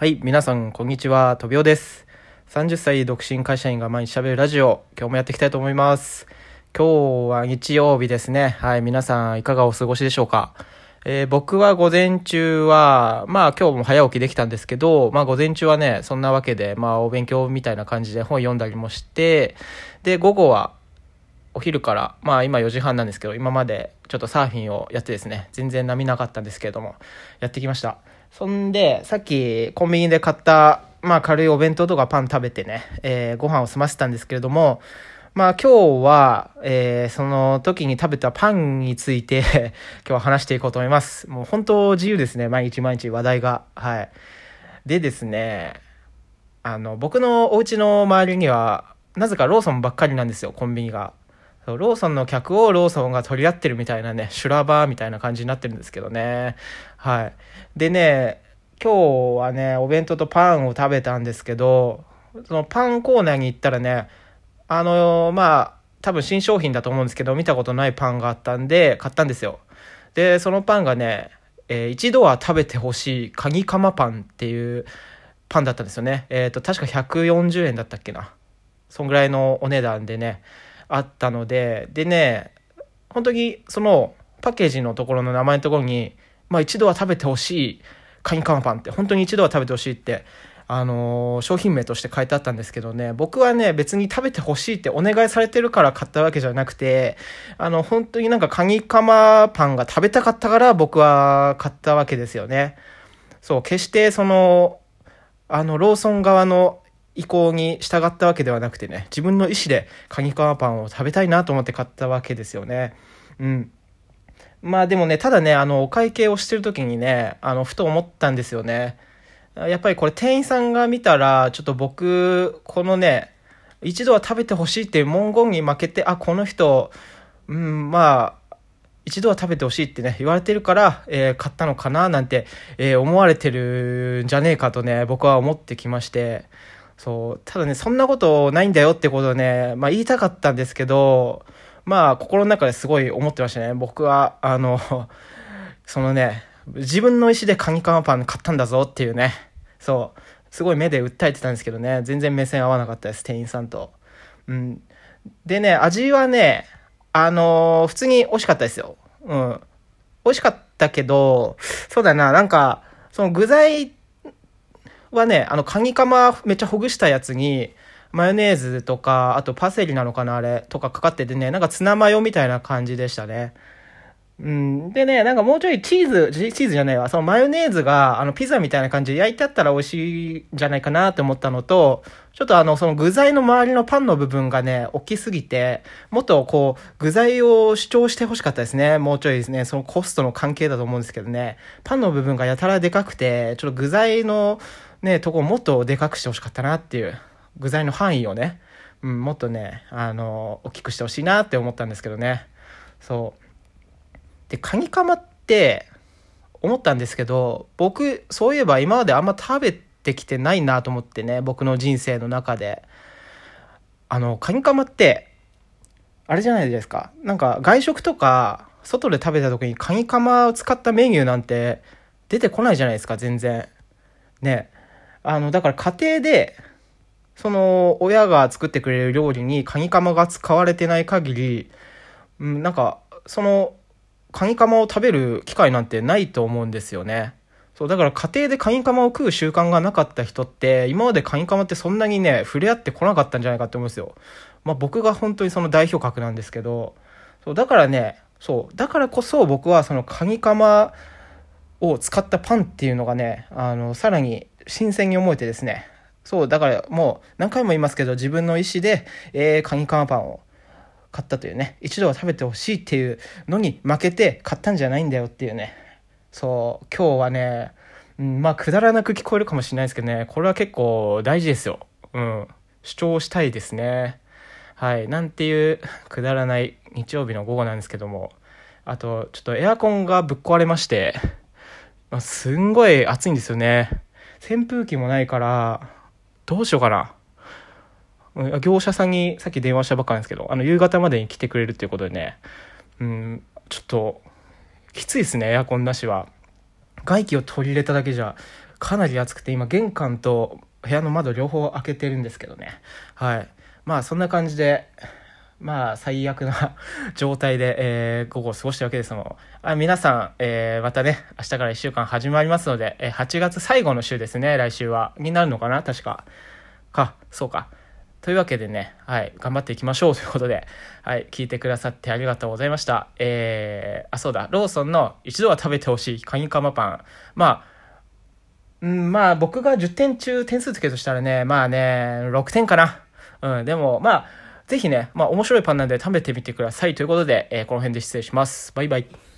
はい、皆さん、こんにちは。とびおです。30歳独身会社員が毎日喋るラジオ、今日もやっていきたいと思います。今日は日曜日ですね。はい、皆さん、いかがお過ごしでしょうか？えー僕は午前中は、まあ今日も早起きできたんですけど、まあ午前中はね、そんなわけで、まあお勉強みたいな感じで本読んだりもして、で、午後はお昼から、まあ今4時半なんですけど、今までちょっとサーフィンをやってですね、全然波なかったんですけれども、やってきました。そんで、さっきコンビニで買った、まあ軽いお弁当とかパン食べてね、えーご飯を済ませたんですけれども、まあ今日は、えーその時に食べたパンについて 今日は話していこうと思います。もう本当自由ですね、毎日毎日話題が。はい。でですね、あの、僕のお家の周りには、なぜかローソンばっかりなんですよ、コンビニが。ローソンの客をローソンが取り合ってるみたいなね、修羅場みたいな感じになってるんですけどね。はい。でね、今日はね、お弁当とパンを食べたんですけど、そのパンコーナーに行ったらね、あのまあ、多分新商品だと思うんですけど、見たことないパンがあったんで、買ったんですよ。で、そのパンがね、えー一度は食べてほしいカニカマパンっていうパンだったんですよね。えっ、と、確か140円だったっけな。そんぐらいのお値段でね、あったので、でね、本当にそのパッケージのところの名前のところに、まあ一度は食べてほしいカニカマパンって、本当に一度は食べてほしいって、あの商品名として書いてあったんですけどね、僕はね、別に食べてほしいってお願いされてるから買ったわけじゃなくて、あの、本当になんかカニカマパンが食べたかったから僕は買ったわけですよね。そう、決してその、あの、ローソン側の意向に従ったわけではなくてね、自分の意思でカニカマパンを食べたいなと思って買ったわけですよね。うん。まあでもね、ただね、あの、お会計をしてる時にね、あの、ふと思ったんですよね。やっぱりこれ店員さんが見たら、ちょっと僕、このね、一度は食べてほしいっていう文言に負けて、あ、この人、うん、まあ、一度は食べてほしいってね、言われてるから、えー買ったのかななんて、えー思われてるんじゃねえかとね、僕は思ってきまして、そう、ただね、そんなことないんだよってことをね、まあ言いたかったんですけど、まあ心の中ですごい思ってましたね。僕は、あの、そのね、自分の意思でカニカマパン買ったんだぞっていうね、そう、すごい目で訴えてたんですけどね、全然目線合わなかったです、店員さんと。うん。でね、味はね、あのー普通に美味しかったですよ。うん。美味しかったけど、そうだな、なんか、その具材はね、あの、カニカマめっちゃほぐしたやつに、マヨネーズとか、あとパセリなのかな、あれ、とかかかっててね、なんかツナマヨみたいな感じでしたね。うん。でね、なんかもうちょいチーズ、チーズじゃないわ、そのマヨネーズが、あの、ピザみたいな感じで焼いてあったら美味しいんじゃないかなって思ったのと、ちょっとあの、その具材の周りのパンの部分がね、大きすぎて、もっとこう、具材を主張してほしかったですね。もうちょいですね、そのコストの関係だと思うんですけどね。パンの部分がやたらでかくて、ちょっと具材のね、とこもっとでかくしてほしかったなっていう、具材の範囲をね、うん、もっとね、あの、大きくしてほしいなって思ったんですけどね。そう。で、カニカマって思ったんですけど、僕、そういえば今まであんま食べてきてないなと思ってね、僕の人生の中で。あの、カニカマって、あれじゃないですか。なんか外食とか、外で食べた時にカニカマを使ったメニューなんて出てこないじゃないですか、全然。ね。あの、だから家庭で、その、親が作ってくれる料理にカニカマが使われてない限り、うん、なんか、その、カニカマを食べる機会なんてないと思うんですよね。そう、だから家庭でカニカマを食う習慣がなかった人って、今までカニカマってそんなにね、触れ合ってこなかったんじゃないかって思うんですよ。まあ僕が本当にその代表格なんですけど、そう、だからね、そう、だからこそ僕はそのカニカマを使ったパンっていうのがね、あの、さらに新鮮に思えてですね、そう、だからもう何回も言いますけど、自分の意思で、えー、カニカマパンを買ったというね、一度は食べてほしいっていうのに負けて買ったんじゃないんだよっていうね、そう、今日はね、うん、まあ、くだらなく聞こえるかもしれないですけどね、これは結構大事ですよ。うん。主張したいですね。はい。なんていう くだらない日曜日の午後なんですけども、あと、ちょっとエアコンがぶっ壊れまして、まあ、すんごい暑いんですよね。扇風機もないから、どうしようかな。業者さんにさっき電話したばっかなんですけど、あの、夕方までに来てくれるっていうことでね、うん、ちょっと、きついですね、エアコンなしは。外気を取り入れただけじゃ、かなり暑くて、今玄関と部屋の窓両方開けてるんですけどね。はい。まあそんな感じで、まあ、最悪な状態で、えー、午後を過ごしてるわけですもあ皆さん、えー、またね、明日から1週間始まりますので、えー、8月最後の週ですね、来週は。になるのかな確か。か、そうか。というわけでね、はい、頑張っていきましょう ということで、はい、聞いてくださってありがとうございました。えー、あ、そうだ、ローソンの一度は食べてほしいカニカマパン。まあ、うん、まあ僕が10点中点数つけとしたらね、まあね、6点かな。うん、でも、まあ、ぜひね、まあ面白いパンなんで食べてみてください。ということで、えー、この辺で失礼します。バイバイ。